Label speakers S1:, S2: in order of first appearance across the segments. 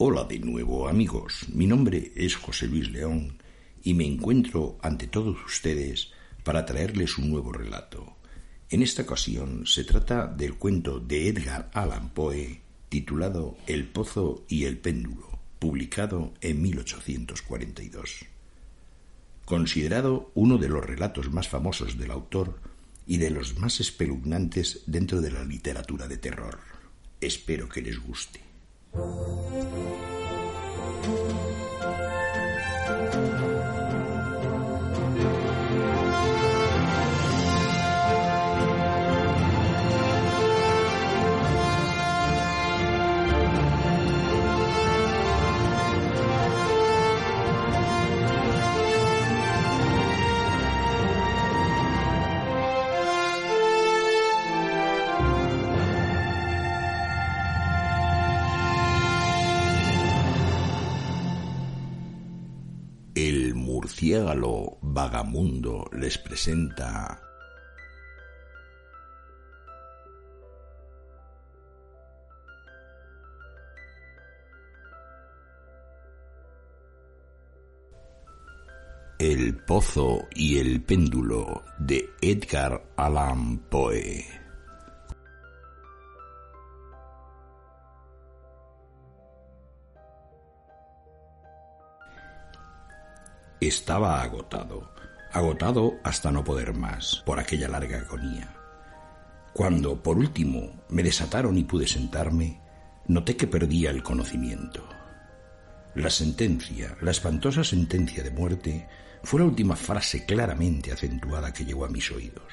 S1: Hola de nuevo amigos, mi nombre es José Luis León y me encuentro ante todos ustedes para traerles un nuevo relato. En esta ocasión se trata del cuento de Edgar Allan Poe titulado El Pozo y el Péndulo, publicado en 1842. Considerado uno de los relatos más famosos del autor y de los más espeluznantes dentro de la literatura de terror. Espero que les guste. thank you vagamundo les presenta El pozo y el péndulo de Edgar Allan Poe. Estaba agotado, agotado hasta no poder más por aquella larga agonía. Cuando, por último, me desataron y pude sentarme, noté que perdía el conocimiento. La sentencia, la espantosa sentencia de muerte, fue la última frase claramente acentuada que llegó a mis oídos.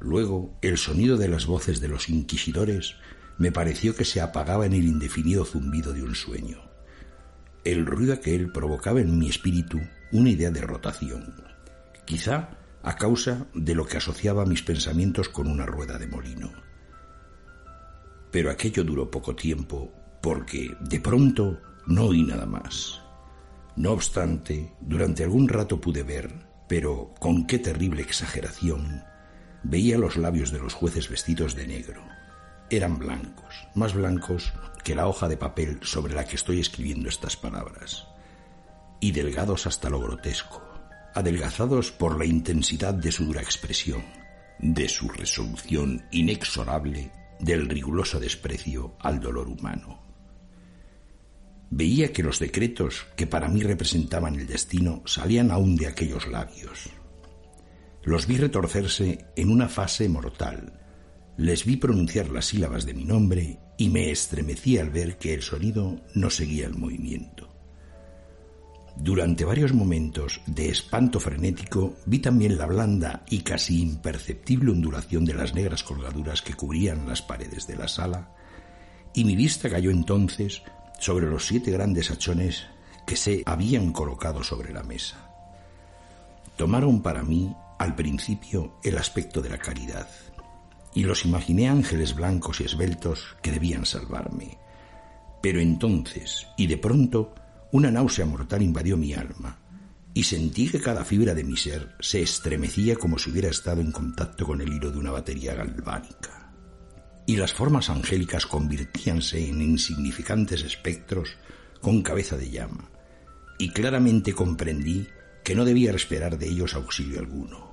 S1: Luego, el sonido de las voces de los inquisidores me pareció que se apagaba en el indefinido zumbido de un sueño. El ruido aquel provocaba en mi espíritu una idea de rotación, quizá a causa de lo que asociaba mis pensamientos con una rueda de molino. Pero aquello duró poco tiempo porque, de pronto, no oí nada más. No obstante, durante algún rato pude ver, pero con qué terrible exageración, veía los labios de los jueces vestidos de negro. Eran blancos, más blancos que la hoja de papel sobre la que estoy escribiendo estas palabras, y delgados hasta lo grotesco, adelgazados por la intensidad de su dura expresión, de su resolución inexorable del riguroso desprecio al dolor humano. Veía que los decretos que para mí representaban el destino salían aún de aquellos labios. Los vi retorcerse en una fase mortal. Les vi pronunciar las sílabas de mi nombre y me estremecí al ver que el sonido no seguía el movimiento. Durante varios momentos de espanto frenético vi también la blanda y casi imperceptible ondulación de las negras colgaduras que cubrían las paredes de la sala, y mi vista cayó entonces sobre los siete grandes hachones que se habían colocado sobre la mesa. Tomaron para mí, al principio, el aspecto de la caridad, y los imaginé ángeles blancos y esbeltos que debían salvarme. Pero entonces, y de pronto, una náusea mortal invadió mi alma, y sentí que cada fibra de mi ser se estremecía como si hubiera estado en contacto con el hilo de una batería galvánica y las formas angélicas convirtíanse en insignificantes espectros con cabeza de llama, y claramente comprendí que no debía esperar de ellos auxilio alguno.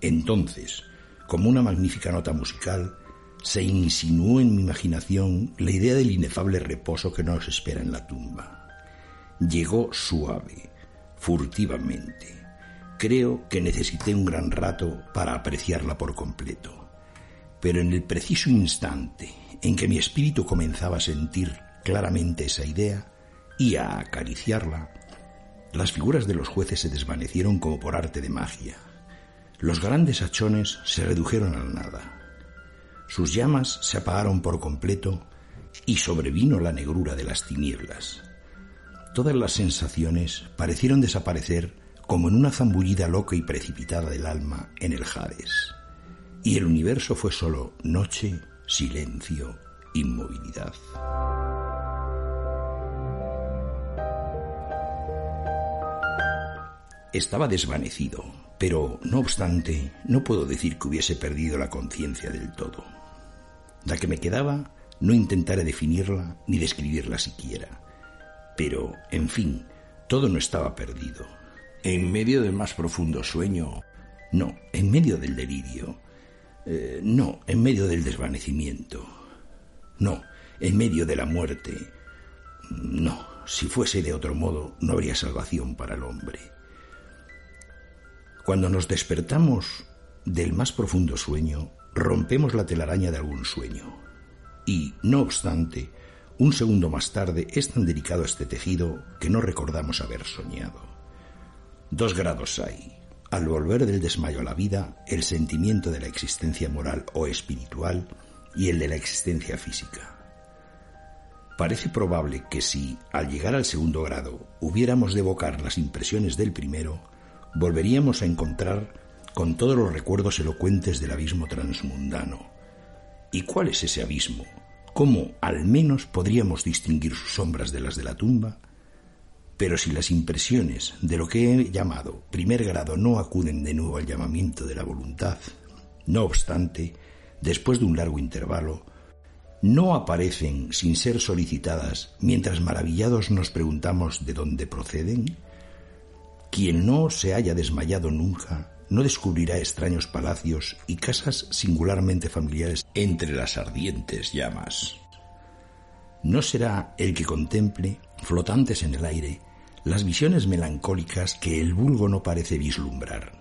S1: Entonces, como una magnífica nota musical, se insinuó en mi imaginación la idea del inefable reposo que nos espera en la tumba. Llegó suave, furtivamente. Creo que necesité un gran rato para apreciarla por completo pero en el preciso instante en que mi espíritu comenzaba a sentir claramente esa idea y a acariciarla, las figuras de los jueces se desvanecieron como por arte de magia. Los grandes hachones se redujeron a nada. Sus llamas se apagaron por completo y sobrevino la negrura de las tinieblas. Todas las sensaciones parecieron desaparecer como en una zambullida loca y precipitada del alma en el Hades. Y el universo fue solo noche, silencio, inmovilidad. Estaba desvanecido, pero no obstante, no puedo decir que hubiese perdido la conciencia del todo. La que me quedaba, no intentaré definirla ni describirla siquiera. Pero, en fin, todo no estaba perdido.
S2: En medio del más profundo sueño.
S1: No, en medio del delirio. Eh, no, en medio del desvanecimiento. No, en medio de la muerte. No, si fuese de otro modo, no habría salvación para el hombre. Cuando nos despertamos del más profundo sueño, rompemos la telaraña de algún sueño. Y, no obstante, un segundo más tarde es tan delicado este tejido que no recordamos haber soñado. Dos grados hay. Al volver del desmayo a la vida, el sentimiento de la existencia moral o espiritual y el de la existencia física. Parece probable que si, al llegar al segundo grado, hubiéramos de evocar las impresiones del primero, volveríamos a encontrar con todos los recuerdos elocuentes del abismo transmundano. ¿Y cuál es ese abismo? ¿Cómo al menos podríamos distinguir sus sombras de las de la tumba? Pero si las impresiones de lo que he llamado primer grado no acuden de nuevo al llamamiento de la voluntad, no obstante, después de un largo intervalo, no aparecen sin ser solicitadas mientras maravillados nos preguntamos de dónde proceden? Quien no se haya desmayado nunca no descubrirá extraños palacios y casas singularmente familiares entre las ardientes llamas. No será el que contemple, flotantes en el aire, las visiones melancólicas que el vulgo no parece vislumbrar.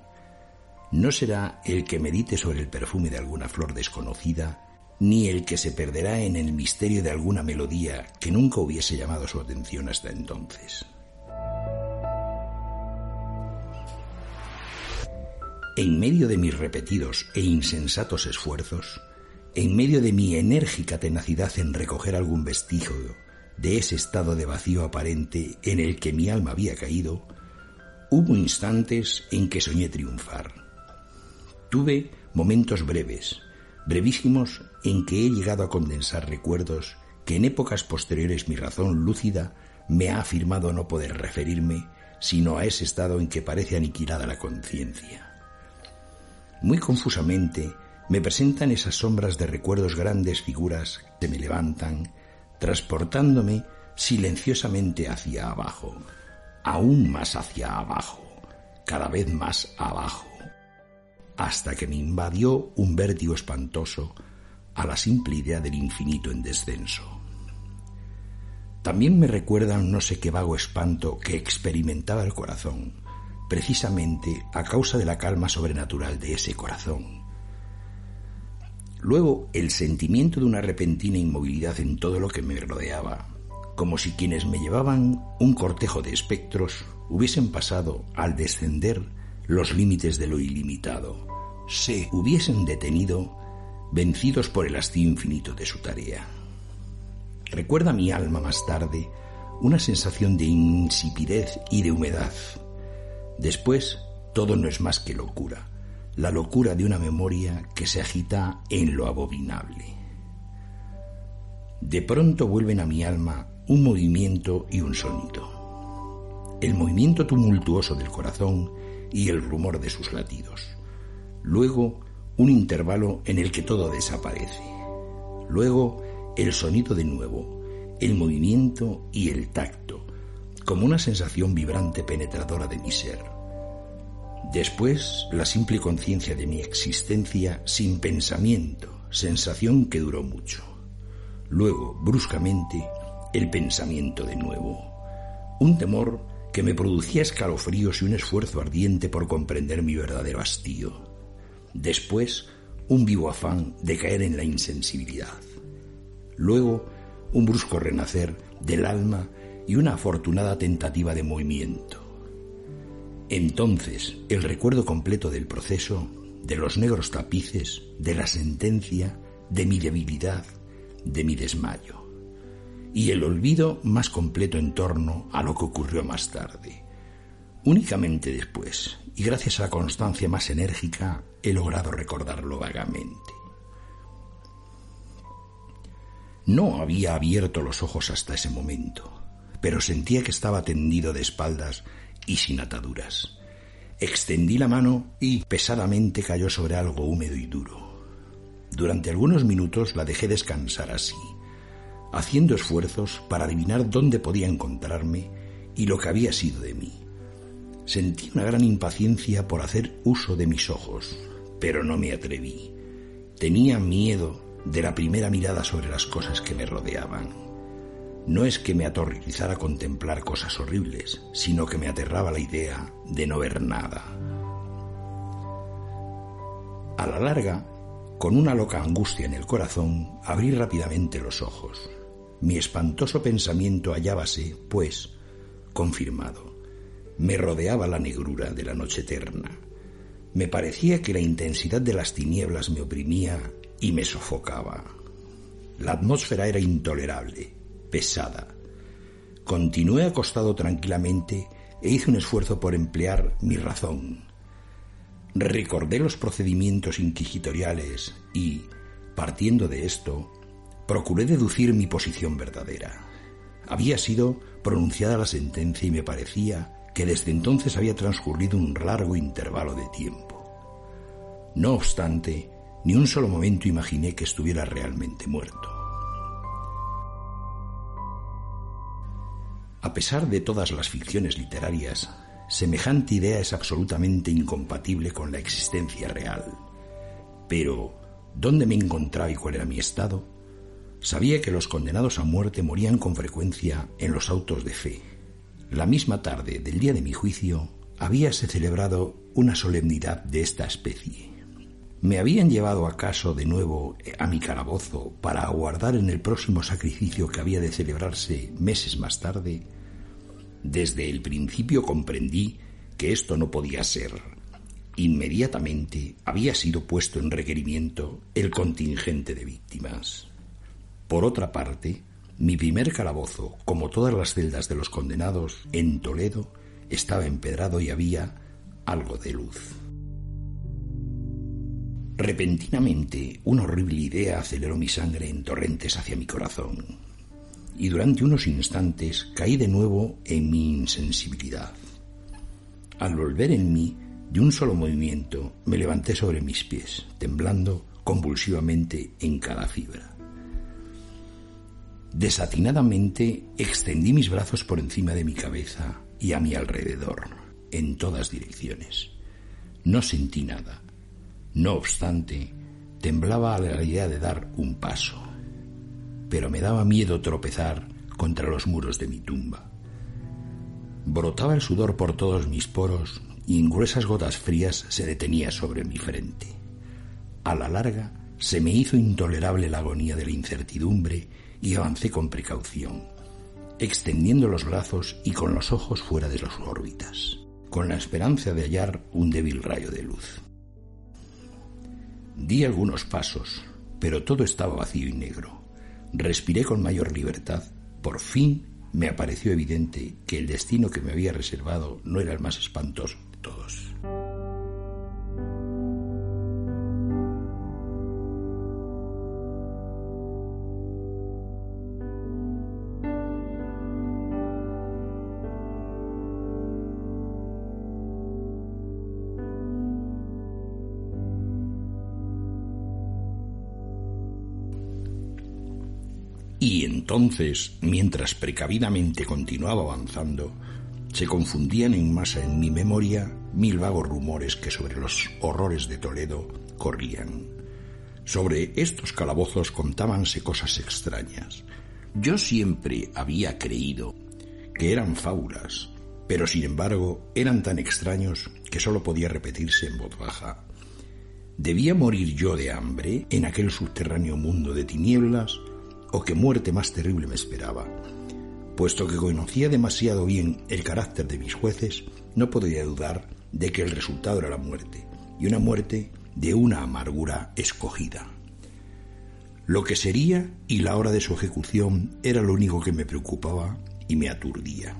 S1: No será el que medite sobre el perfume de alguna flor desconocida, ni el que se perderá en el misterio de alguna melodía que nunca hubiese llamado su atención hasta entonces. En medio de mis repetidos e insensatos esfuerzos, en medio de mi enérgica tenacidad en recoger algún vestigio de ese estado de vacío aparente en el que mi alma había caído, hubo instantes en que soñé triunfar. Tuve momentos breves, brevísimos, en que he llegado a condensar recuerdos que en épocas posteriores mi razón lúcida me ha afirmado no poder referirme sino a ese estado en que parece aniquilada la conciencia. Muy confusamente me presentan esas sombras de recuerdos grandes figuras que me levantan, transportándome silenciosamente hacia abajo, aún más hacia abajo, cada vez más abajo, hasta que me invadió un vértigo espantoso a la simple idea del infinito en descenso. También me recuerdan no sé qué vago espanto que experimentaba el corazón, precisamente a causa de la calma sobrenatural de ese corazón. Luego, el sentimiento de una repentina inmovilidad en todo lo que me rodeaba, como si quienes me llevaban un cortejo de espectros hubiesen pasado al descender los límites de lo ilimitado, se hubiesen detenido vencidos por el hastío infinito de su tarea. Recuerda mi alma más tarde una sensación de insipidez y de humedad, Después, todo no es más que locura, la locura de una memoria que se agita en lo abominable. De pronto vuelven a mi alma un movimiento y un sonido. El movimiento tumultuoso del corazón y el rumor de sus latidos. Luego, un intervalo en el que todo desaparece. Luego, el sonido de nuevo, el movimiento y el tacto, como una sensación vibrante penetradora de mi ser. Después, la simple conciencia de mi existencia sin pensamiento, sensación que duró mucho. Luego, bruscamente, el pensamiento de nuevo. Un temor que me producía escalofríos y un esfuerzo ardiente por comprender mi verdadero hastío. Después, un vivo afán de caer en la insensibilidad. Luego, un brusco renacer del alma y una afortunada tentativa de movimiento. Entonces, el recuerdo completo del proceso, de los negros tapices, de la sentencia, de mi debilidad, de mi desmayo. y el olvido más completo en torno a lo que ocurrió más tarde. Únicamente después, y gracias a la constancia más enérgica, he logrado recordarlo vagamente. No había abierto los ojos hasta ese momento, pero sentía que estaba tendido de espaldas y sin ataduras. Extendí la mano y pesadamente cayó sobre algo húmedo y duro. Durante algunos minutos la dejé descansar así, haciendo esfuerzos para adivinar dónde podía encontrarme y lo que había sido de mí. Sentí una gran impaciencia por hacer uso de mis ojos, pero no me atreví. Tenía miedo de la primera mirada sobre las cosas que me rodeaban. No es que me aterrorizara contemplar cosas horribles, sino que me aterraba la idea de no ver nada. A la larga, con una loca angustia en el corazón, abrí rápidamente los ojos. Mi espantoso pensamiento hallábase, pues, confirmado. Me rodeaba la negrura de la noche eterna. Me parecía que la intensidad de las tinieblas me oprimía y me sofocaba. La atmósfera era intolerable, pesada. Continué acostado tranquilamente e hice un esfuerzo por emplear mi razón. Recordé los procedimientos inquisitoriales y, partiendo de esto, procuré deducir mi posición verdadera. Había sido pronunciada la sentencia y me parecía que desde entonces había transcurrido un largo intervalo de tiempo. No obstante, ni un solo momento imaginé que estuviera realmente muerto. A pesar de todas las ficciones literarias, semejante idea es absolutamente incompatible con la existencia real. Pero, ¿dónde me encontraba y cuál era mi estado? Sabía que los condenados a muerte morían con frecuencia en los autos de fe. La misma tarde del día de mi juicio, habíase celebrado una solemnidad de esta especie. ¿Me habían llevado acaso de nuevo a mi calabozo para aguardar en el próximo sacrificio que había de celebrarse meses más tarde? Desde el principio comprendí que esto no podía ser. Inmediatamente había sido puesto en requerimiento el contingente de víctimas. Por otra parte, mi primer calabozo, como todas las celdas de los condenados en Toledo, estaba empedrado y había algo de luz. Repentinamente, una horrible idea aceleró mi sangre en torrentes hacia mi corazón, y durante unos instantes caí de nuevo en mi insensibilidad. Al volver en mí, de un solo movimiento, me levanté sobre mis pies, temblando convulsivamente en cada fibra. Desatinadamente extendí mis brazos por encima de mi cabeza y a mi alrededor, en todas direcciones. No sentí nada, no obstante, temblaba a la idea de dar un paso, pero me daba miedo tropezar contra los muros de mi tumba. Brotaba el sudor por todos mis poros y en gruesas gotas frías se detenía sobre mi frente. A la larga se me hizo intolerable la agonía de la incertidumbre y avancé con precaución, extendiendo los brazos y con los ojos fuera de las órbitas, con la esperanza de hallar un débil rayo de luz. Di algunos pasos, pero todo estaba vacío y negro. Respiré con mayor libertad. Por fin me apareció evidente que el destino que me había reservado no era el más espantoso de todos. Entonces, mientras precavidamente continuaba avanzando, se confundían en masa en mi memoria mil vagos rumores que sobre los horrores de Toledo corrían. Sobre estos calabozos contábanse cosas extrañas. Yo siempre había creído que eran fábulas, pero sin embargo eran tan extraños que sólo podía repetirse en voz baja. ¿Debía morir yo de hambre en aquel subterráneo mundo de tinieblas o qué muerte más terrible me esperaba. Puesto que conocía demasiado bien el carácter de mis jueces, no podía dudar de que el resultado era la muerte, y una muerte de una amargura escogida. Lo que sería y la hora de su ejecución era lo único que me preocupaba y me aturdía.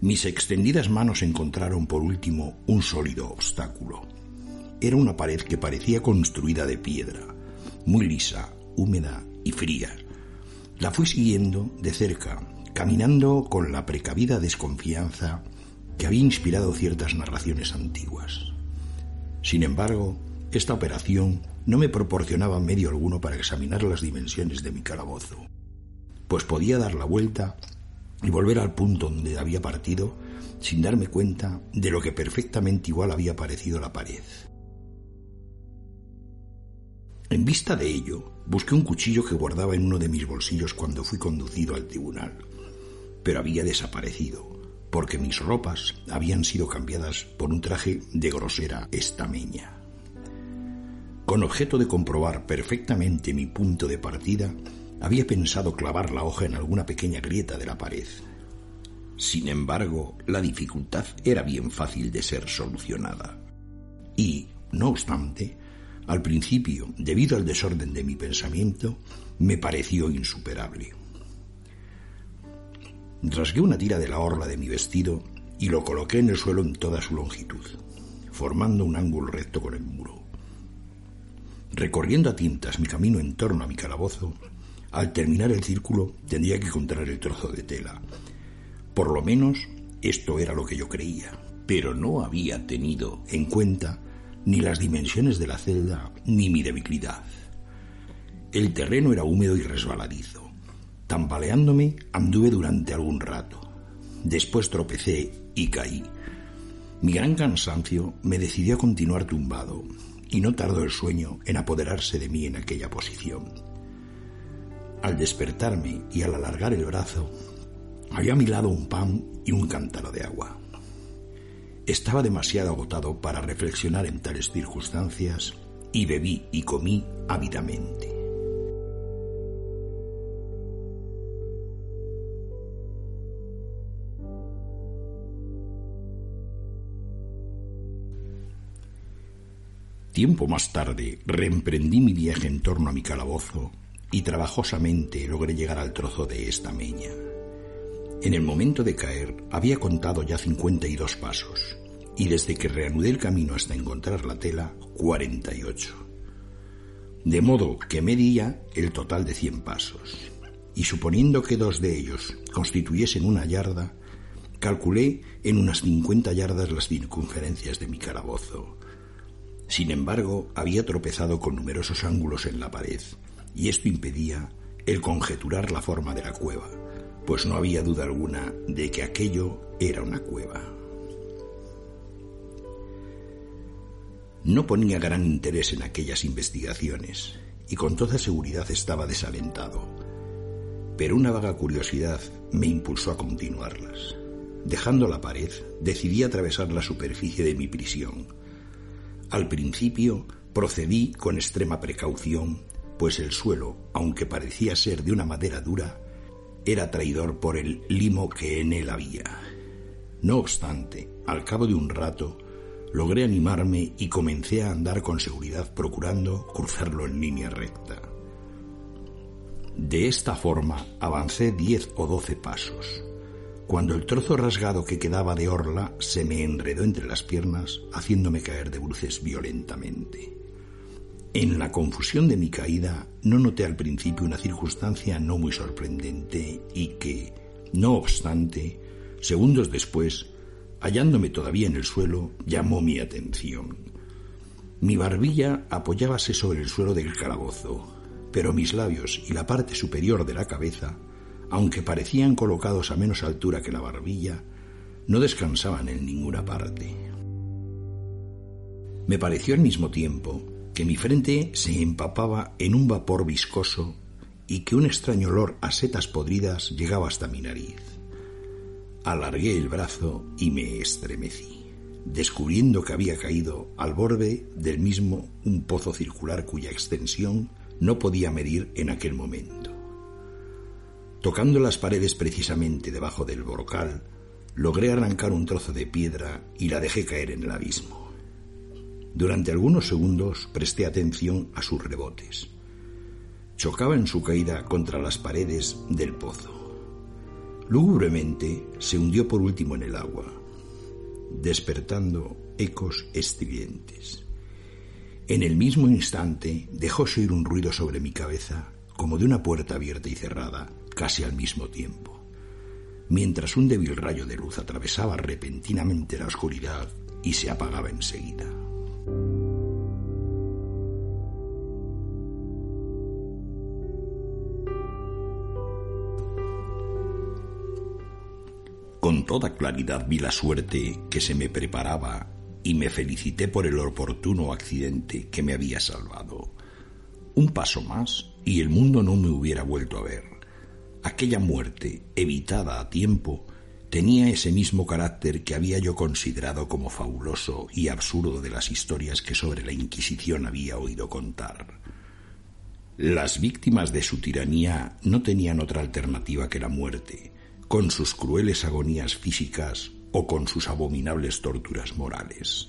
S1: Mis extendidas manos encontraron por último un sólido obstáculo. Era una pared que parecía construida de piedra, muy lisa, húmeda y fría. La fui siguiendo de cerca, caminando con la precavida desconfianza que había inspirado ciertas narraciones antiguas. Sin embargo, esta operación no me proporcionaba medio alguno para examinar las dimensiones de mi calabozo, pues podía dar la vuelta y volver al punto donde había partido sin darme cuenta de lo que perfectamente igual había parecido la pared. En vista de ello, busqué un cuchillo que guardaba en uno de mis bolsillos cuando fui conducido al tribunal, pero había desaparecido, porque mis ropas habían sido cambiadas por un traje de grosera estameña. Con objeto de comprobar perfectamente mi punto de partida, había pensado clavar la hoja en alguna pequeña grieta de la pared. Sin embargo, la dificultad era bien fácil de ser solucionada. Y, no obstante, al principio, debido al desorden de mi pensamiento, me pareció insuperable. Rasgué una tira de la orla de mi vestido y lo coloqué en el suelo en toda su longitud, formando un ángulo recto con el muro. Recorriendo a tintas mi camino en torno a mi calabozo, al terminar el círculo tendría que encontrar el trozo de tela. Por lo menos esto era lo que yo creía, pero no había tenido en cuenta ni las dimensiones de la celda ni mi debilidad. El terreno era húmedo y resbaladizo. Tambaleándome anduve durante algún rato. Después tropecé y caí. Mi gran cansancio me decidió a continuar tumbado, y no tardó el sueño en apoderarse de mí en aquella posición. Al despertarme y al alargar el brazo, había a mi lado un pan y un cántaro de agua. Estaba demasiado agotado para reflexionar en tales circunstancias y bebí y comí ávidamente. Tiempo más tarde reemprendí mi viaje en torno a mi calabozo y trabajosamente logré llegar al trozo de esta meña. En el momento de caer había contado ya 52 pasos y desde que reanudé el camino hasta encontrar la tela, 48. De modo que medía el total de 100 pasos y suponiendo que dos de ellos constituyesen una yarda, calculé en unas 50 yardas las circunferencias de mi calabozo sin embargo, había tropezado con numerosos ángulos en la pared, y esto impedía el conjeturar la forma de la cueva, pues no había duda alguna de que aquello era una cueva. No ponía gran interés en aquellas investigaciones, y con toda seguridad estaba desalentado, pero una vaga curiosidad me impulsó a continuarlas. Dejando la pared, decidí atravesar la superficie de mi prisión, al principio procedí con extrema precaución, pues el suelo, aunque parecía ser de una madera dura, era traidor por el limo que en él había. No obstante, al cabo de un rato, logré animarme y comencé a andar con seguridad procurando cruzarlo en línea recta. De esta forma avancé diez o doce pasos cuando el trozo rasgado que quedaba de orla se me enredó entre las piernas, haciéndome caer de bruces violentamente. En la confusión de mi caída no noté al principio una circunstancia no muy sorprendente y que, no obstante, segundos después, hallándome todavía en el suelo, llamó mi atención. Mi barbilla apoyábase sobre el suelo del calabozo, pero mis labios y la parte superior de la cabeza aunque parecían colocados a menos altura que la barbilla, no descansaban en ninguna parte. Me pareció al mismo tiempo que mi frente se empapaba en un vapor viscoso y que un extraño olor a setas podridas llegaba hasta mi nariz. Alargué el brazo y me estremecí, descubriendo que había caído al borde del mismo un pozo circular cuya extensión no podía medir en aquel momento. Tocando las paredes precisamente debajo del brocal, logré arrancar un trozo de piedra y la dejé caer en el abismo. Durante algunos segundos presté atención a sus rebotes. Chocaba en su caída contra las paredes del pozo. Lúgubremente se hundió por último en el agua, despertando ecos estridentes. En el mismo instante dejóse oír un ruido sobre mi cabeza, como de una puerta abierta y cerrada, casi al mismo tiempo. Mientras un débil rayo de luz atravesaba repentinamente la oscuridad y se apagaba enseguida. Toda claridad vi la suerte que se me preparaba y me felicité por el oportuno accidente que me había salvado. Un paso más y el mundo no me hubiera vuelto a ver. Aquella muerte, evitada a tiempo, tenía ese mismo carácter que había yo considerado como fabuloso y absurdo de las historias que sobre la Inquisición había oído contar. Las víctimas de su tiranía no tenían otra alternativa que la muerte, con sus crueles agonías físicas o con sus abominables torturas morales.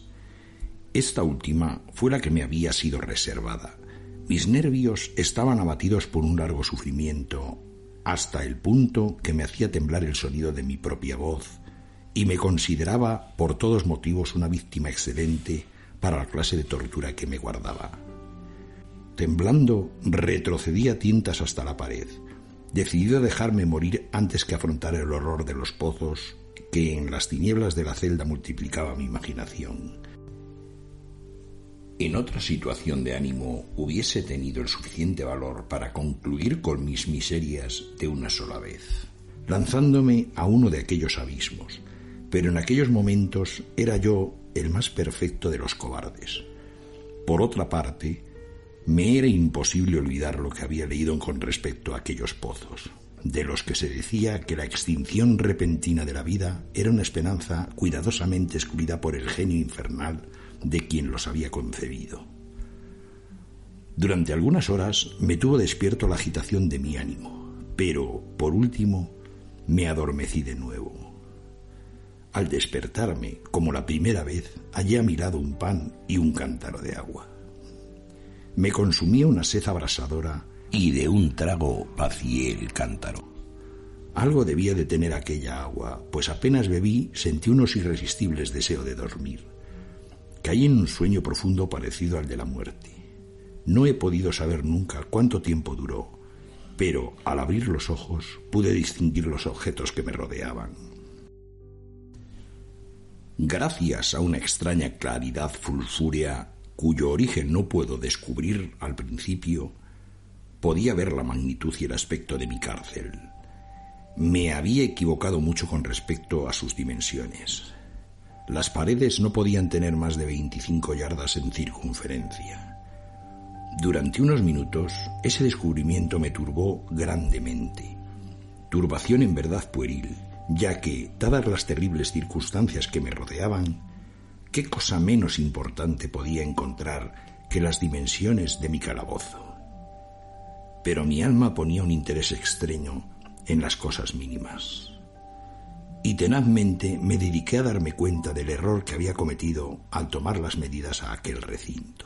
S1: Esta última fue la que me había sido reservada. Mis nervios estaban abatidos por un largo sufrimiento, hasta el punto que me hacía temblar el sonido de mi propia voz, y me consideraba por todos motivos una víctima excelente para la clase de tortura que me guardaba. Temblando, retrocedí a tintas hasta la pared, decidido a dejarme morir antes que afrontar el horror de los pozos que en las tinieblas de la celda multiplicaba mi imaginación. En otra situación de ánimo hubiese tenido el suficiente valor para concluir con mis miserias de una sola vez, lanzándome a uno de aquellos abismos, pero en aquellos momentos era yo el más perfecto de los cobardes. Por otra parte, me era imposible olvidar lo que había leído con respecto a aquellos pozos de los que se decía que la extinción repentina de la vida era una esperanza cuidadosamente escurrida por el genio infernal de quien los había concebido. Durante algunas horas me tuvo despierto la agitación de mi ánimo, pero, por último, me adormecí de nuevo. Al despertarme, como la primera vez, hallé a mi lado un pan y un cántaro de agua. Me consumía una sed abrasadora y de un trago vacié el cántaro. Algo debía de tener aquella agua, pues apenas bebí sentí unos irresistibles deseos de dormir. Caí en un sueño profundo parecido al de la muerte. No he podido saber nunca cuánto tiempo duró, pero al abrir los ojos pude distinguir los objetos que me rodeaban. Gracias a una extraña claridad fulfúrea cuyo origen no puedo descubrir al principio, podía ver la magnitud y el aspecto de mi cárcel. Me había equivocado mucho con respecto a sus dimensiones. Las paredes no podían tener más de 25 yardas en circunferencia. Durante unos minutos ese descubrimiento me turbó grandemente. Turbación en verdad pueril, ya que, dadas las terribles circunstancias que me rodeaban, ¿qué cosa menos importante podía encontrar que las dimensiones de mi calabozo? pero mi alma ponía un interés extraño en las cosas mínimas. Y tenazmente me dediqué a darme cuenta del error que había cometido al tomar las medidas a aquel recinto.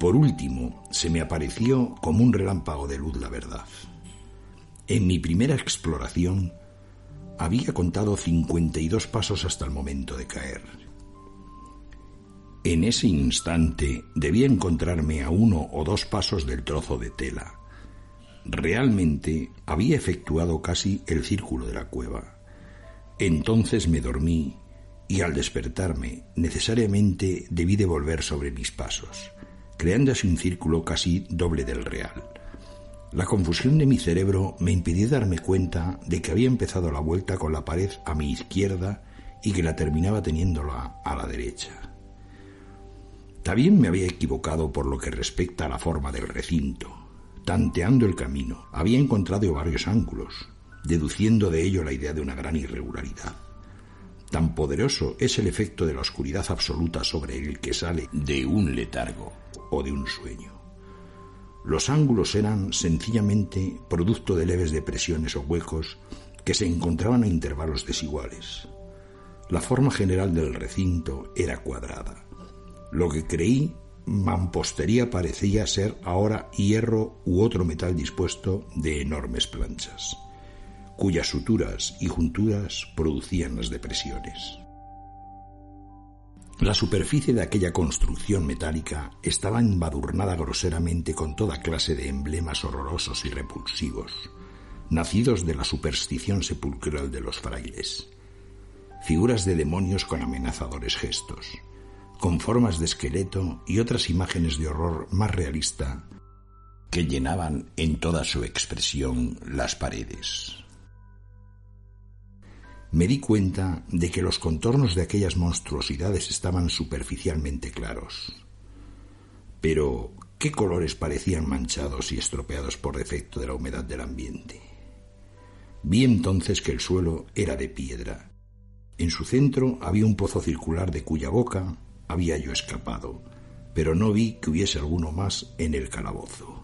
S1: Por último, se me apareció como un relámpago de luz la verdad. En mi primera exploración había contado 52 pasos hasta el momento de caer. En ese instante debía encontrarme a uno o dos pasos del trozo de tela. Realmente había efectuado casi el círculo de la cueva. Entonces me dormí y al despertarme necesariamente debí de volver sobre mis pasos, creándose un círculo casi doble del real. La confusión de mi cerebro me impidió darme cuenta de que había empezado la vuelta con la pared a mi izquierda y que la terminaba teniéndola a la derecha. También me había equivocado por lo que respecta a la forma del recinto. Tanteando el camino, había encontrado varios ángulos, deduciendo de ello la idea de una gran irregularidad. Tan poderoso es el efecto de la oscuridad absoluta sobre el que sale de un letargo o de un sueño. Los ángulos eran sencillamente producto de leves depresiones o huecos que se encontraban a intervalos desiguales. La forma general del recinto era cuadrada Lo que creí mampostería parecía ser ahora hierro u otro metal dispuesto de enormes planchas, cuyas suturas y junturas producían las depresiones. La superficie de aquella construcción metálica estaba embadurnada groseramente con toda clase de emblemas horrorosos y repulsivos, nacidos de la superstición sepulcral de los frailes, figuras de demonios con amenazadores gestos, con formas de esqueleto y otras imágenes de horror más realista que llenaban en toda su expresión las paredes. Me di cuenta de que los contornos de aquellas monstruosidades estaban superficialmente claros. Pero, ¿qué colores parecían manchados y estropeados por defecto de la humedad del ambiente? Vi entonces que el suelo era de piedra. En su centro había un pozo circular de cuya boca había yo escapado, pero no vi que hubiese alguno más en el calabozo.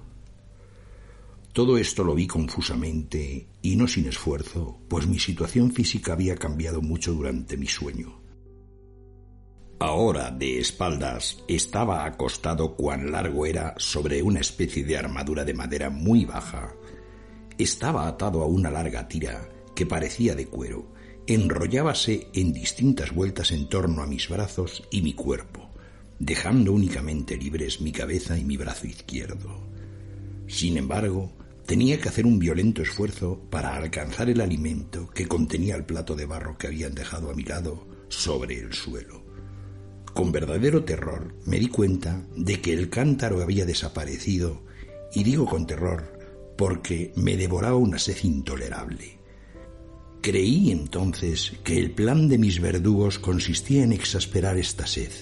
S1: Todo esto lo vi confusamente y no sin esfuerzo, pues mi situación física había cambiado mucho durante mi sueño. Ahora, de espaldas, estaba acostado cuán largo era sobre una especie de armadura de madera muy baja. Estaba atado a una larga tira que parecía de cuero, enrollábase en distintas vueltas en torno a mis brazos y mi cuerpo, dejando únicamente libres mi cabeza y mi brazo izquierdo. Sin embargo, tenía que hacer un violento esfuerzo para alcanzar el alimento que contenía el plato de barro que habían dejado a mi lado sobre el suelo. Con verdadero terror me di cuenta de que el cántaro había desaparecido, y digo con terror porque me devoraba una sed intolerable. Creí entonces que el plan de mis verdugos consistía en exasperar esta sed,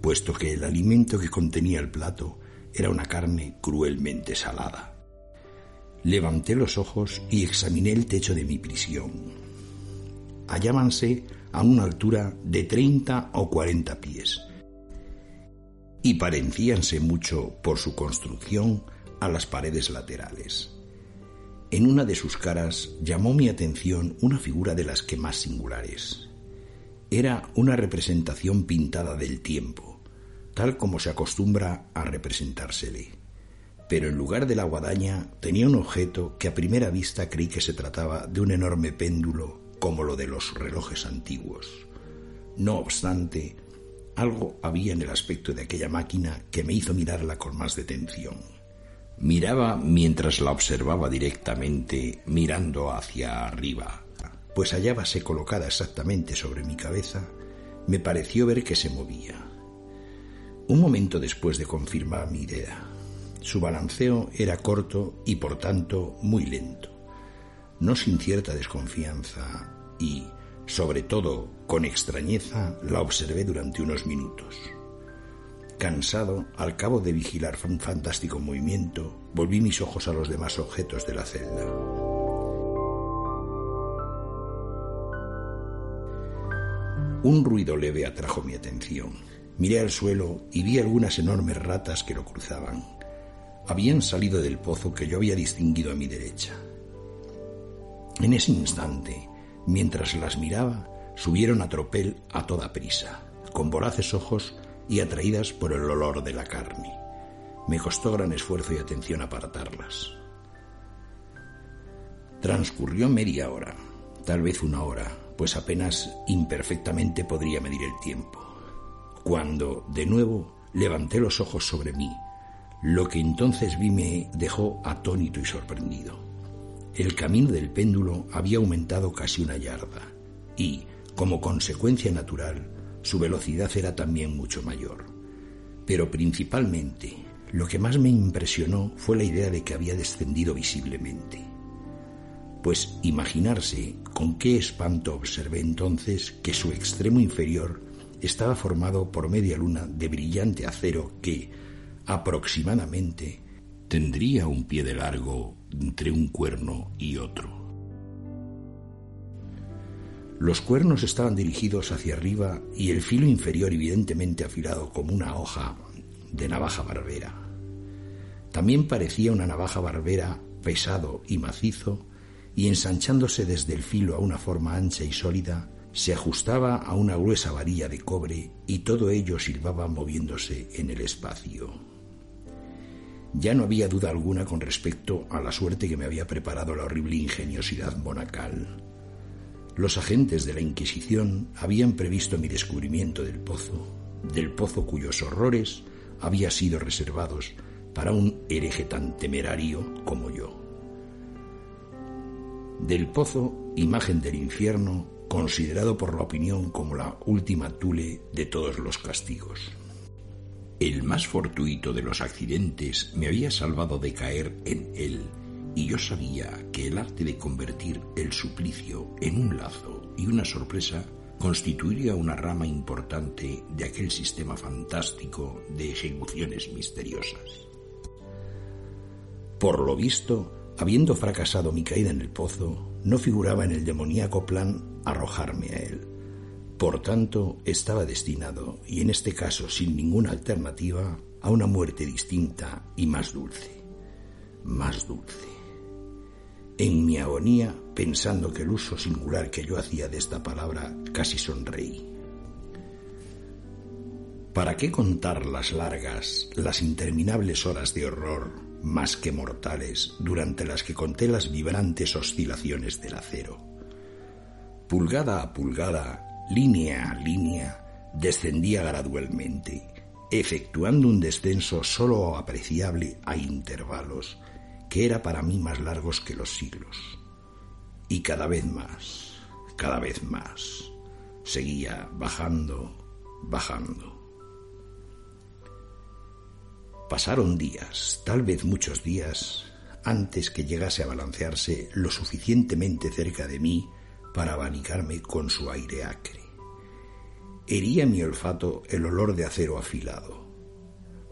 S1: puesto que el alimento que contenía el plato era una carne cruelmente salada. Levanté los ojos y examiné el techo de mi prisión. Hallábanse a una altura de treinta o cuarenta pies y parecíanse mucho por su construcción a las paredes laterales. En una de sus caras llamó mi atención una figura de las que más singulares. Era una representación pintada del tiempo, tal como se acostumbra a representársele. Pero en lugar de la guadaña tenía un objeto que a primera vista creí que se trataba de un enorme péndulo como lo de los relojes antiguos. No obstante, algo había en el aspecto de aquella máquina que me hizo mirarla con más detención. Miraba mientras la observaba directamente, mirando hacia arriba, pues hallábase colocada exactamente sobre mi cabeza, me pareció ver que se movía. Un momento después de confirmar mi idea, su balanceo era corto y por tanto muy lento, no sin cierta desconfianza y, sobre todo, con extrañeza, la observé durante unos minutos. Cansado, al cabo de vigilar un fantástico movimiento, volví mis ojos a los demás objetos de la celda. Un ruido leve atrajo mi atención. Miré al suelo y vi algunas enormes ratas que lo cruzaban. Habían salido del pozo que yo había distinguido a mi derecha. En ese instante, mientras las miraba, subieron a tropel a toda prisa, con voraces ojos y atraídas por el olor de la carne. Me costó gran esfuerzo y atención apartarlas. Transcurrió media hora, tal vez una hora, pues apenas imperfectamente podría medir el tiempo, cuando, de nuevo, levanté los ojos sobre mí. Lo que entonces vi me dejó atónito y sorprendido. El camino del péndulo había aumentado casi una yarda y, como consecuencia natural, su velocidad era también mucho mayor. Pero principalmente, lo que más me impresionó fue la idea de que había descendido visiblemente. Pues imaginarse con qué espanto observé entonces que su extremo inferior estaba formado por media luna de brillante acero que, aproximadamente, tendría un pie de largo entre un cuerno y otro. Los cuernos estaban dirigidos hacia arriba y el filo inferior evidentemente afilado como una hoja de navaja barbera. También parecía una navaja barbera pesado y macizo y ensanchándose desde el filo a una forma ancha y sólida se ajustaba a una gruesa varilla de cobre y todo ello silbaba moviéndose en el espacio. Ya no había duda alguna con respecto a la suerte que me había preparado la horrible ingeniosidad monacal. Los agentes de la Inquisición habían previsto mi descubrimiento del pozo, del pozo cuyos horrores había sido reservados para un hereje tan temerario como yo. Del pozo, imagen del infierno, considerado por la opinión como la última tule de todos los castigos. El más fortuito de los accidentes me había salvado de caer en él, y yo sabía que el arte de convertir el suplicio en un lazo y una sorpresa constituiría una rama importante de aquel sistema fantástico de ejecuciones misteriosas. Por lo visto, habiendo fracasado mi caída en el pozo, no figuraba en el demoníaco plan arrojarme a él. Por tanto, estaba destinado, y en este caso sin ninguna alternativa, a una muerte distinta y más dulce. Más dulce. En mi agonía, pensando que el uso singular que yo hacía de esta palabra, casi sonreí. ¿Para qué contar las largas, las interminables horas de horror, más que mortales, durante las que conté las vibrantes oscilaciones del acero? Pulgada a pulgada, línea a línea, descendía gradualmente, efectuando un descenso sólo apreciable a intervalos, que era para mí más largos que los siglos. Y cada vez más, cada vez más, seguía bajando, bajando. Pasaron días, tal vez muchos días, antes que llegase a balancearse lo suficientemente cerca de mí para abanicarme con su aire acre. Hería mi olfato el olor de acero afilado.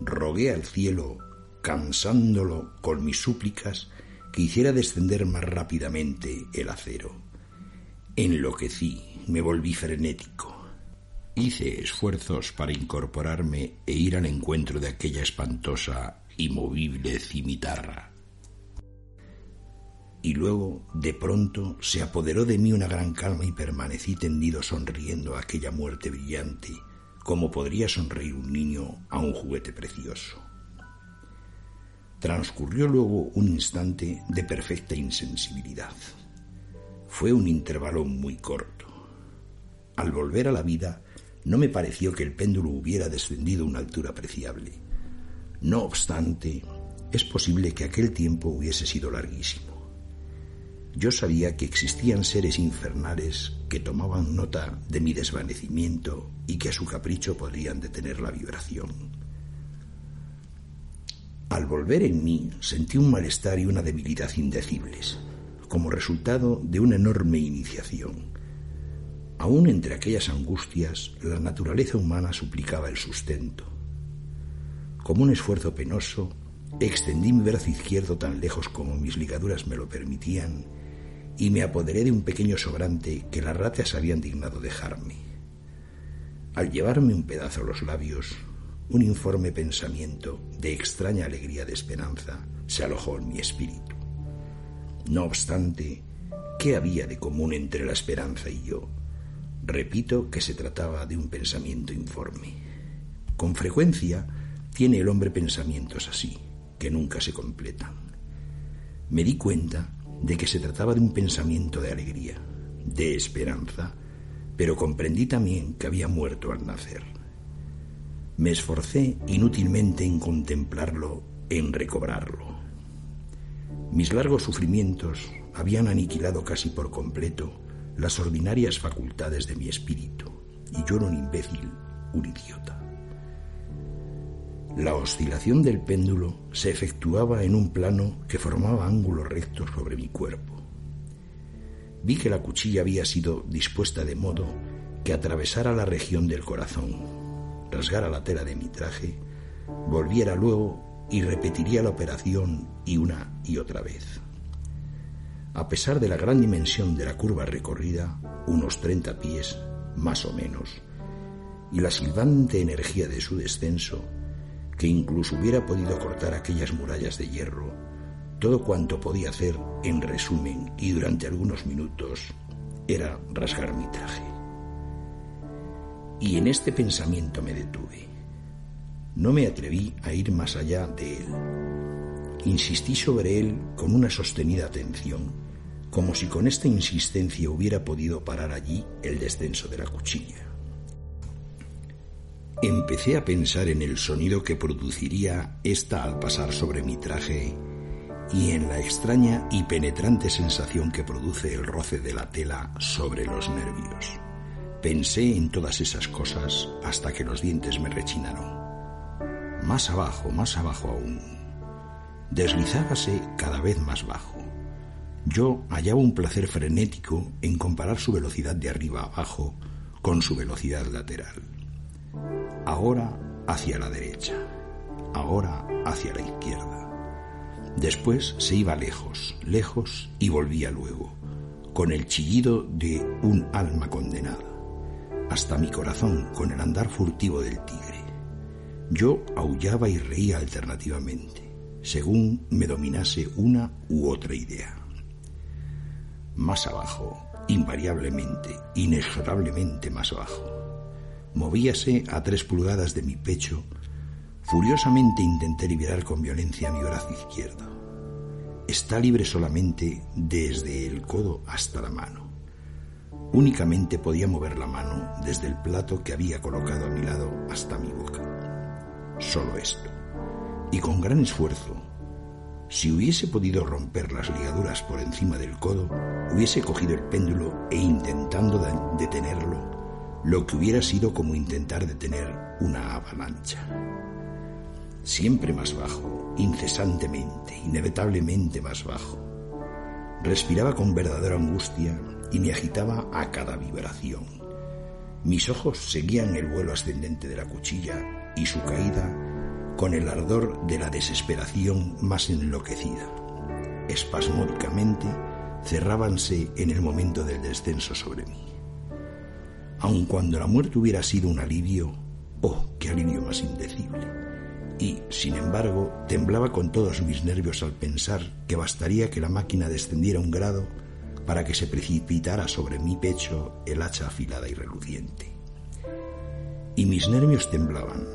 S1: Rogué al cielo, cansándolo con mis súplicas, que hiciera descender más rápidamente el acero. Enloquecí, me volví frenético. Hice esfuerzos para incorporarme e ir al encuentro de aquella espantosa y movible cimitarra y luego, de pronto, se apoderó de mí una gran calma y permanecí tendido sonriendo a aquella muerte brillante, como podría sonreír un niño a un juguete precioso. Transcurrió luego un instante de perfecta insensibilidad. Fue un intervalo muy corto. Al volver a la vida, no me pareció que el péndulo hubiera descendido una altura apreciable. No obstante, es posible que aquel tiempo hubiese sido larguísimo. Yo sabía que existían seres infernales que tomaban nota de mi desvanecimiento y que a su capricho podrían detener la vibración. Al volver en mí sentí un malestar y una debilidad indecibles, como resultado de una enorme iniciación. Aún entre aquellas angustias, la naturaleza humana suplicaba el sustento. Como un esfuerzo penoso, extendí mi brazo izquierdo tan lejos como mis ligaduras me lo permitían y me apoderé de un pequeño sobrante que las ratas habían dignado dejarme. Al llevarme un pedazo a los labios, un informe pensamiento de extraña alegría de esperanza se alojó en mi espíritu. No obstante, ¿qué había de común entre la esperanza y yo? Repito que se trataba de un pensamiento informe. Con frecuencia tiene el hombre pensamientos así, que nunca se completan. Me di cuenta de que se trataba de un pensamiento de alegría, de esperanza, pero comprendí también que había muerto al nacer. Me esforcé inútilmente en contemplarlo, en recobrarlo. Mis largos sufrimientos habían aniquilado casi por completo las ordinarias facultades de mi espíritu, y yo era un imbécil, un idiota. La oscilación del péndulo se efectuaba en un plano que formaba ángulos rectos sobre mi cuerpo. Vi que la cuchilla había sido dispuesta de modo que atravesara la región del corazón, rasgara la tela de mi traje, volviera luego y repetiría la operación y una y otra vez. A pesar de la gran dimensión de la curva recorrida, unos 30 pies, más o menos, y la silbante energía de su descenso, que incluso hubiera podido cortar aquellas murallas de hierro, todo cuanto podía hacer, en resumen y durante algunos minutos, era rasgar mi traje. Y en este pensamiento me detuve. No me atreví a ir más allá de él. Insistí sobre él con una sostenida atención, como si con esta insistencia hubiera podido parar allí el descenso de la cuchilla. Empecé a pensar en el sonido que produciría esta al pasar sobre mi traje y en la extraña y penetrante sensación que produce el roce de la tela sobre los nervios. Pensé en todas esas cosas hasta que los dientes me rechinaron. Más abajo, más abajo aún. Deslizábase cada vez más bajo. Yo hallaba un placer frenético en comparar su velocidad de arriba abajo con su velocidad lateral. Ahora hacia la derecha, ahora hacia la izquierda. Después se iba lejos, lejos y volvía luego, con el chillido de un alma condenada hasta mi corazón con el andar furtivo del tigre. Yo aullaba y reía alternativamente, según me dominase una u otra idea. Más abajo, invariablemente, inexorablemente más abajo. Movíase a tres pulgadas de mi pecho. Furiosamente intenté liberar con violencia mi brazo izquierdo. Está libre solamente desde el codo hasta la mano. Únicamente podía mover la mano desde el plato que había colocado a mi lado hasta mi boca. Solo esto. Y con gran esfuerzo, si hubiese podido romper las ligaduras por encima del codo, hubiese cogido el péndulo e intentando detenerlo, lo que hubiera sido como intentar detener una avalancha. Siempre más bajo, incesantemente, inevitablemente más bajo. Respiraba con verdadera angustia y me agitaba a cada vibración. Mis ojos seguían el vuelo ascendente de la cuchilla y su caída con el ardor de la desesperación más enloquecida. Espasmódicamente cerrábanse en el momento del descenso sobre mí. Aun cuando la muerte hubiera sido un alivio, oh, qué alivio más indecible. Y, sin embargo, temblaba con todos mis nervios al pensar que bastaría que la máquina descendiera un grado para que se precipitara sobre mi pecho el hacha afilada y reluciente. Y mis nervios temblaban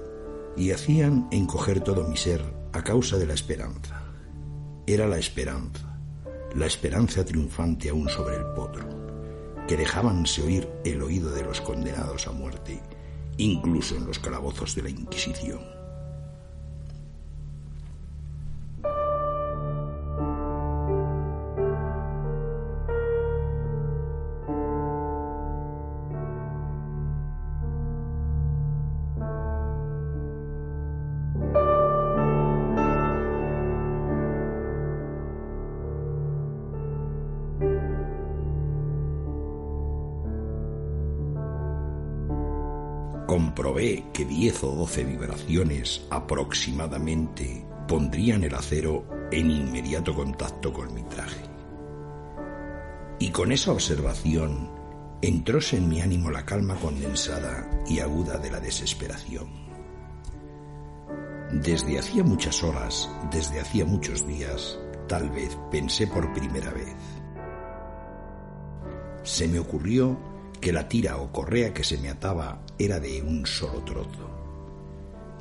S1: y hacían encoger todo mi ser a causa de la esperanza. Era la esperanza, la esperanza triunfante aún sobre el potro, que dejábanse oír el oído de los condenados a muerte, incluso en los calabozos de la Inquisición. 10 o 12 vibraciones aproximadamente pondrían el acero en inmediato contacto con mi traje. Y con esa observación entróse en mi ánimo la calma condensada y aguda de la desesperación. Desde hacía muchas horas, desde hacía muchos días, tal vez pensé por primera vez. Se me ocurrió que la tira o correa que se me ataba era de un solo trozo.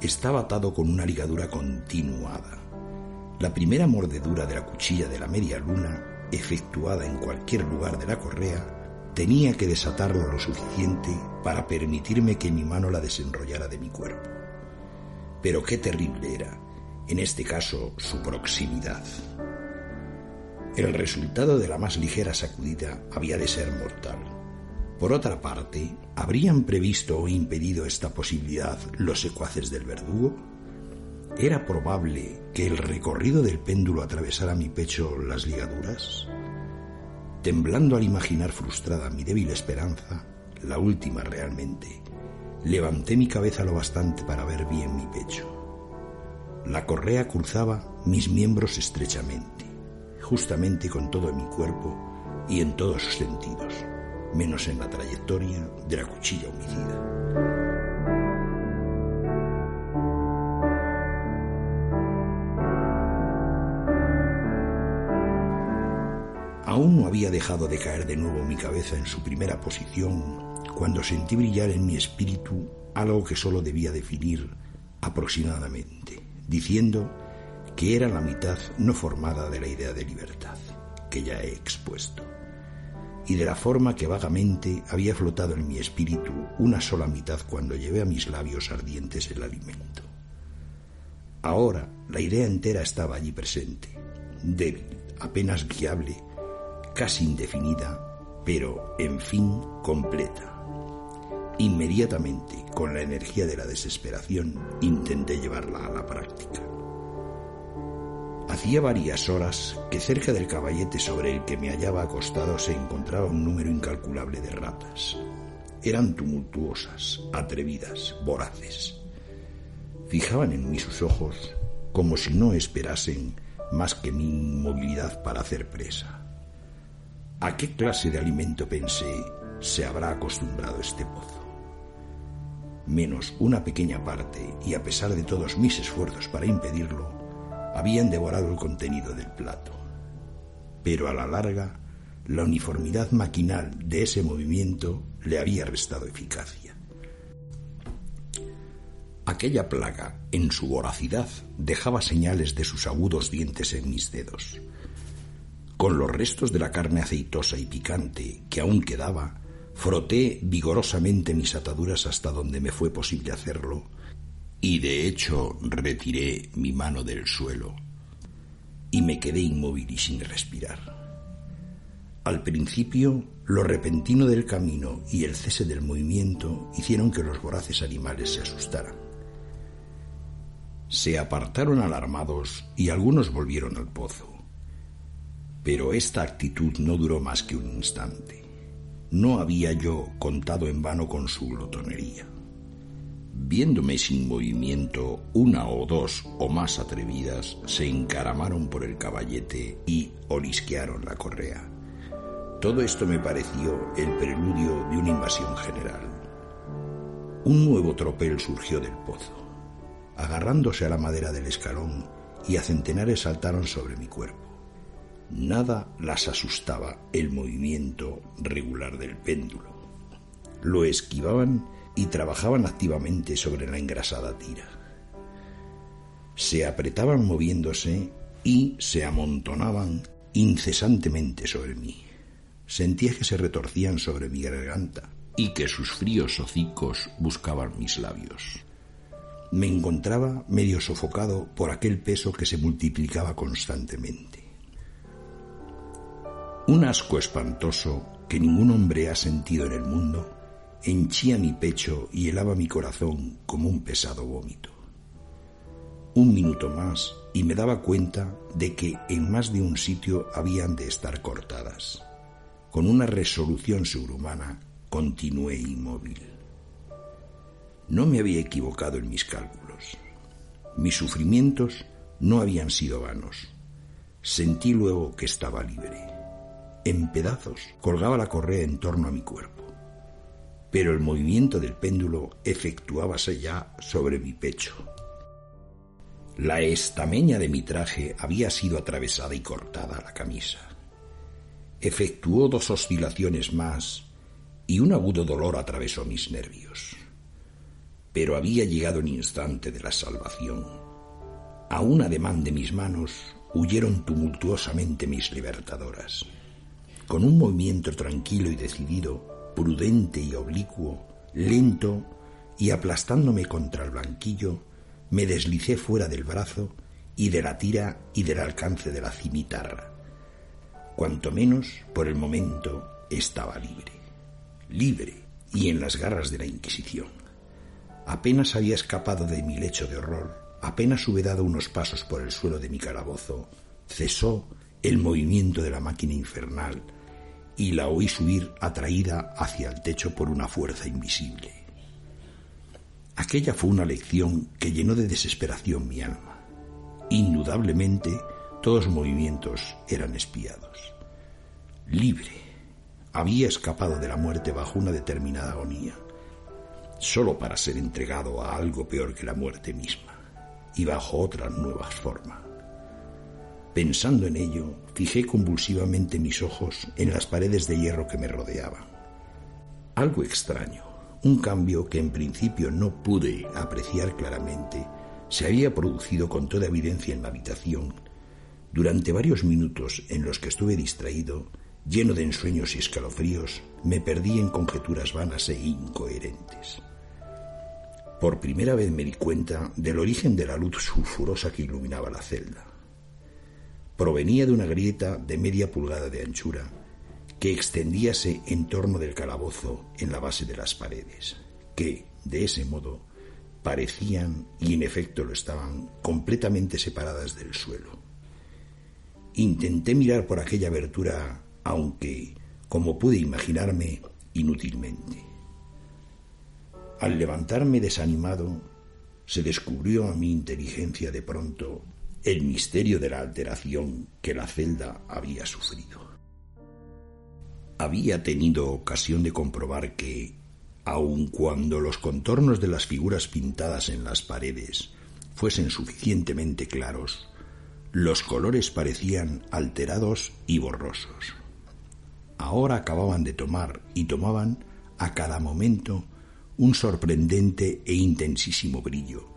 S1: Estaba atado con una ligadura continuada. La primera mordedura de la cuchilla de la media luna, efectuada en cualquier lugar de la correa, tenía que desatarlo lo suficiente para permitirme que mi mano la desenrollara de mi cuerpo. Pero qué terrible era, en este caso, su proximidad. El resultado de la más ligera sacudida había de ser mortal. Por otra parte, ¿habrían previsto o impedido esta posibilidad los secuaces del verdugo? ¿Era probable que el recorrido del péndulo atravesara mi pecho las ligaduras? Temblando al imaginar frustrada mi débil esperanza, la última realmente, levanté mi cabeza lo bastante para ver bien mi pecho. La correa cruzaba mis miembros estrechamente, justamente con todo mi cuerpo y en todos sus sentidos menos en la trayectoria de la cuchilla homicida. Aún no había dejado de caer de nuevo mi cabeza en su primera posición cuando sentí brillar en mi espíritu algo que solo debía definir aproximadamente, diciendo que era la mitad no formada de la idea de libertad, que ya he expuesto, y de la forma que vagamente había flotado en mi espíritu una sola mitad cuando llevé a mis labios ardientes el alimento. Ahora la idea entera estaba allí presente, débil, apenas viable, casi indefinida, pero, en fin, completa. Inmediatamente, con la energía de la desesperación, intenté llevarla a la práctica. Hacía varias horas que cerca del caballete sobre el que me hallaba acostado se encontraba un número incalculable de ratas. Eran tumultuosas, atrevidas, voraces. Fijaban en mí sus ojos como si no esperasen más que mi inmovilidad para hacer presa. ¿A qué clase de alimento pensé se habrá acostumbrado este pozo? Menos una pequeña parte, y a pesar de todos mis esfuerzos para impedirlo, habían devorado el contenido del plato. Pero a la larga, la uniformidad maquinal de ese movimiento le había restado eficacia. Aquella plaga, en su voracidad, dejaba señales de sus agudos dientes en mis dedos. Con los restos de la carne aceitosa y picante que aún quedaba, froté vigorosamente mis ataduras hasta donde me fue posible hacerlo, y de hecho retiré mi mano del suelo, y me quedé inmóvil y sin respirar. Al principio, lo repentino del camino y el cese del movimiento hicieron que los voraces animales se asustaran. Se apartaron alarmados y algunos volvieron al pozo. Pero esta actitud no duró más que un instante. No había yo contado en vano con su glotonería. Viéndome sin movimiento, una o dos o más atrevidas se encaramaron por el caballete y olisquearon la correa. Todo esto me pareció el preludio de una invasión general. Un nuevo tropel surgió del pozo agarrándose a la madera del escalón, y a centenares saltaron sobre mi cuerpo. Nada las asustaba el movimiento regular del péndulo. Lo esquivaban y trabajaban activamente sobre la engrasada tira. Se apretaban moviéndose y se amontonaban incesantemente sobre mí. Sentía que se retorcían sobre mi garganta y que sus fríos hocicos buscaban mis labios me encontraba medio sofocado por aquel peso que se multiplicaba constantemente. Un asco espantoso que ningún hombre ha sentido en el mundo henchía mi pecho y helaba mi corazón como un pesado vómito. Un minuto más y me daba cuenta de que en más de un sitio habían de estar cortadas. Con una resolución sobrehumana continué inmóvil. No me había equivocado en mis cálculos. Mis sufrimientos no habían sido vanos. Sentí luego que estaba libre. En pedazos colgaba la correa en torno a mi cuerpo, pero el movimiento del péndulo efectuábase ya sobre mi pecho. La estameña de mi traje había sido atravesada y cortada a la camisa. Efectuó dos oscilaciones más y un agudo dolor atravesó mis nervios pero había llegado el instante de la salvación. A un ademán de mis manos huyeron tumultuosamente mis libertadoras. Con un movimiento tranquilo y decidido, prudente y oblicuo, lento y aplastándome contra el blanquillo, me deslicé fuera del brazo y de la tira y del alcance de la cimitarra. Cuanto menos, por el momento, estaba libre. Libre y en las garras de la Inquisición. Apenas había escapado de mi lecho de horror, apenas hube dado unos pasos por el suelo de mi calabozo, cesó el movimiento de la máquina infernal y la oí subir atraída hacia el techo por una fuerza invisible. Aquella fue una lección que llenó de desesperación mi alma. Indudablemente, todos movimientos eran espiados. Libre, había escapado de la muerte bajo una determinada agonía solo para ser entregado a algo peor que la muerte misma, y bajo otras nuevas formas. Pensando en ello, fijé convulsivamente mis ojos en las paredes de hierro que me rodeaban. Algo extraño, un cambio que en principio no pude apreciar claramente, se había producido con toda evidencia en la habitación. Durante varios minutos en los que estuve distraído, lleno de ensueños y escalofríos, me perdí en conjeturas vanas e incoherentes. Por primera vez me di cuenta del origen de la luz sulfurosa que iluminaba la celda. Provenía de una grieta de media pulgada de anchura que extendíase en torno del calabozo en la base de las paredes, que, de ese modo, parecían, y en efecto lo estaban, completamente separadas del suelo. Intenté mirar por aquella abertura, aunque, como pude imaginarme, inútilmente. Al levantarme desanimado, se descubrió a mi inteligencia de pronto el misterio de la alteración que la celda había sufrido. Había tenido ocasión de comprobar que, aun cuando los contornos de las figuras pintadas en las paredes fuesen suficientemente claros, los colores parecían alterados y borrosos. Ahora acababan de tomar y tomaban a cada momento un sorprendente e intensísimo brillo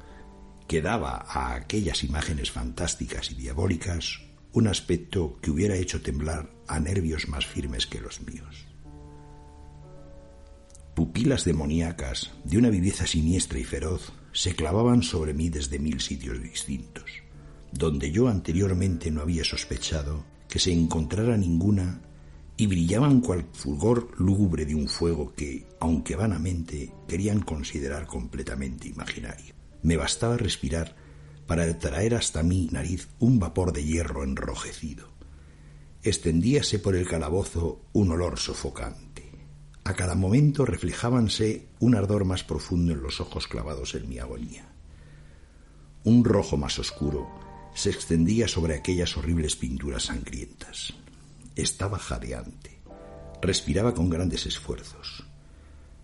S1: que daba a aquellas imágenes fantásticas y diabólicas un aspecto que hubiera hecho temblar a nervios más firmes que los míos. Pupilas demoníacas de una viveza siniestra y feroz se clavaban sobre mí desde mil sitios distintos, donde yo anteriormente no había sospechado que se encontrara ninguna y brillaban cual fulgor lúgubre de un fuego que, aunque vanamente, querían considerar completamente imaginario. Me bastaba respirar para traer hasta mi nariz un vapor de hierro enrojecido. Extendíase por el calabozo un olor sofocante. A cada momento reflejábanse un ardor más profundo en los ojos clavados en mi agonía. Un rojo más oscuro se extendía sobre aquellas horribles pinturas sangrientas. Estaba jadeante. Respiraba con grandes esfuerzos.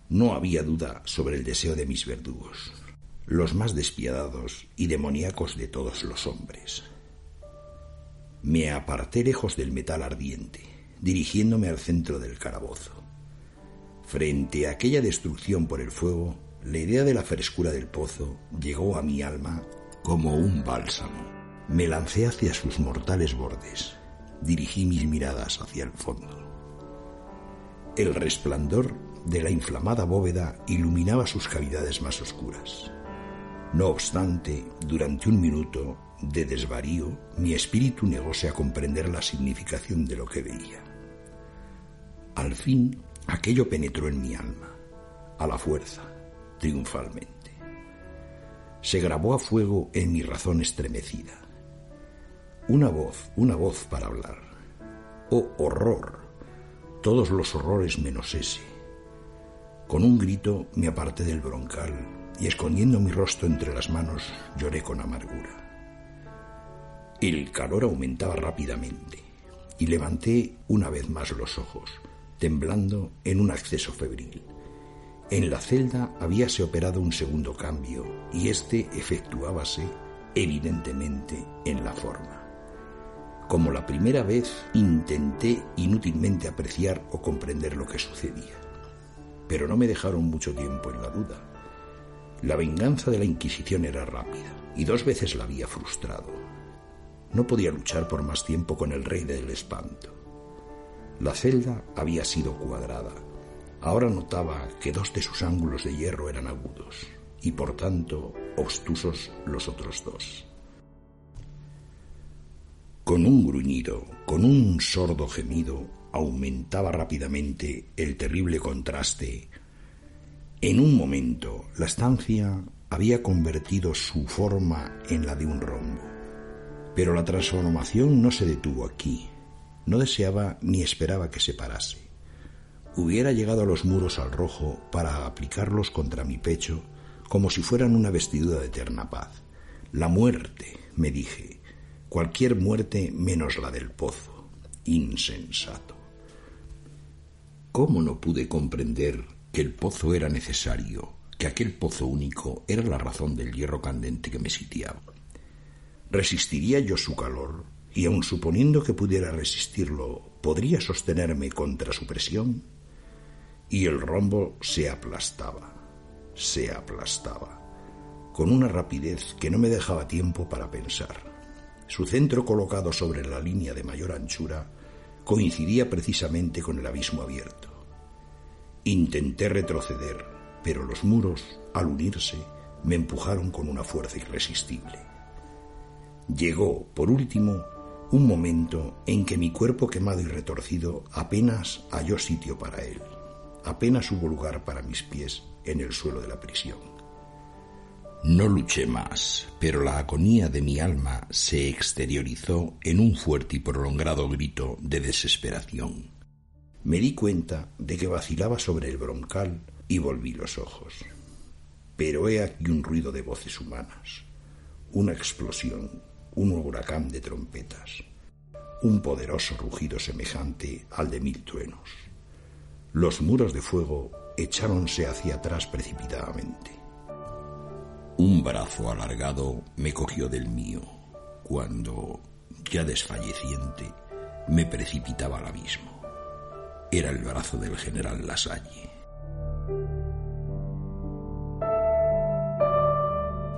S1: No había duda sobre el deseo de mis verdugos, los más despiadados y demoníacos de todos los hombres. Me aparté lejos del metal ardiente, dirigiéndome al centro del calabozo. Frente a aquella destrucción por el fuego, la idea de la frescura del pozo llegó a mi alma como un bálsamo. Me lancé hacia sus mortales bordes dirigí mis miradas hacia el fondo. El resplandor de la inflamada bóveda iluminaba sus cavidades más oscuras. No obstante, durante un minuto de desvarío, mi espíritu negóse a comprender la significación de lo que veía. Al fin, aquello penetró en mi alma, a la fuerza, triunfalmente. Se grabó a fuego en mi razón estremecida una voz, una voz para hablar. Oh horror, todos los horrores menos ese. Con un grito me aparté del broncal y escondiendo mi rostro entre las manos lloré con amargura. El calor aumentaba rápidamente y levanté una vez más los ojos, temblando en un acceso febril. En la celda habíase operado un segundo cambio y éste efectuábase evidentemente en la forma. Como la primera vez intenté inútilmente apreciar o comprender lo que sucedía. Pero no me dejaron mucho tiempo en la duda. La venganza de la Inquisición era rápida y dos veces la había frustrado. No podía luchar por más tiempo con el rey del espanto. La celda había sido cuadrada. Ahora notaba que dos de sus ángulos de hierro eran agudos y por tanto obstusos los otros dos. Con un gruñido, con un sordo gemido, aumentaba rápidamente el terrible contraste. En un momento, la estancia había convertido su forma en la de un rombo. Pero la transformación no se detuvo aquí. No deseaba ni esperaba que se parase. Hubiera llegado a los muros al rojo para aplicarlos contra mi pecho como si fueran una vestidura de eterna paz. La muerte, me dije, Cualquier muerte menos la del pozo. Insensato. ¿Cómo no pude comprender que el pozo era necesario, que aquel pozo único era la razón del hierro candente que me sitiaba? ¿Resistiría yo su calor? Y aun suponiendo que pudiera resistirlo, ¿podría sostenerme contra su presión? y el rombo se aplastaba, se aplastaba, con una rapidez que no me dejaba tiempo para pensar. Su centro colocado sobre la línea de mayor anchura coincidía precisamente con el abismo abierto. Intenté retroceder, pero los muros, al unirse, me empujaron con una fuerza irresistible. Llegó, por último, un momento en que mi cuerpo quemado y retorcido apenas halló sitio para él, apenas hubo lugar para mis pies en el suelo de la prisión.
S2: No luché más, pero la agonía de mi alma se exteriorizó en un fuerte y prolongado grito de desesperación.
S1: Me di cuenta de que vacilaba sobre el broncal y volví los ojos. Pero he aquí un ruido de voces humanas, una explosión, un huracán de trompetas, un poderoso rugido semejante al de mil truenos. Los muros de fuego echáronse hacia atrás precipitadamente.
S2: Un brazo alargado me cogió del mío, cuando, ya desfalleciente, me precipitaba al abismo. Era el brazo del general Lasalle.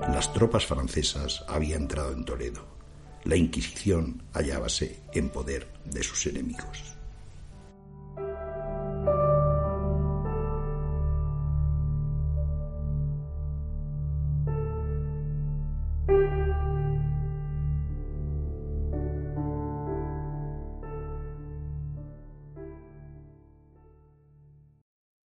S1: Las tropas francesas habían entrado en Toledo. La Inquisición hallábase en poder de sus enemigos.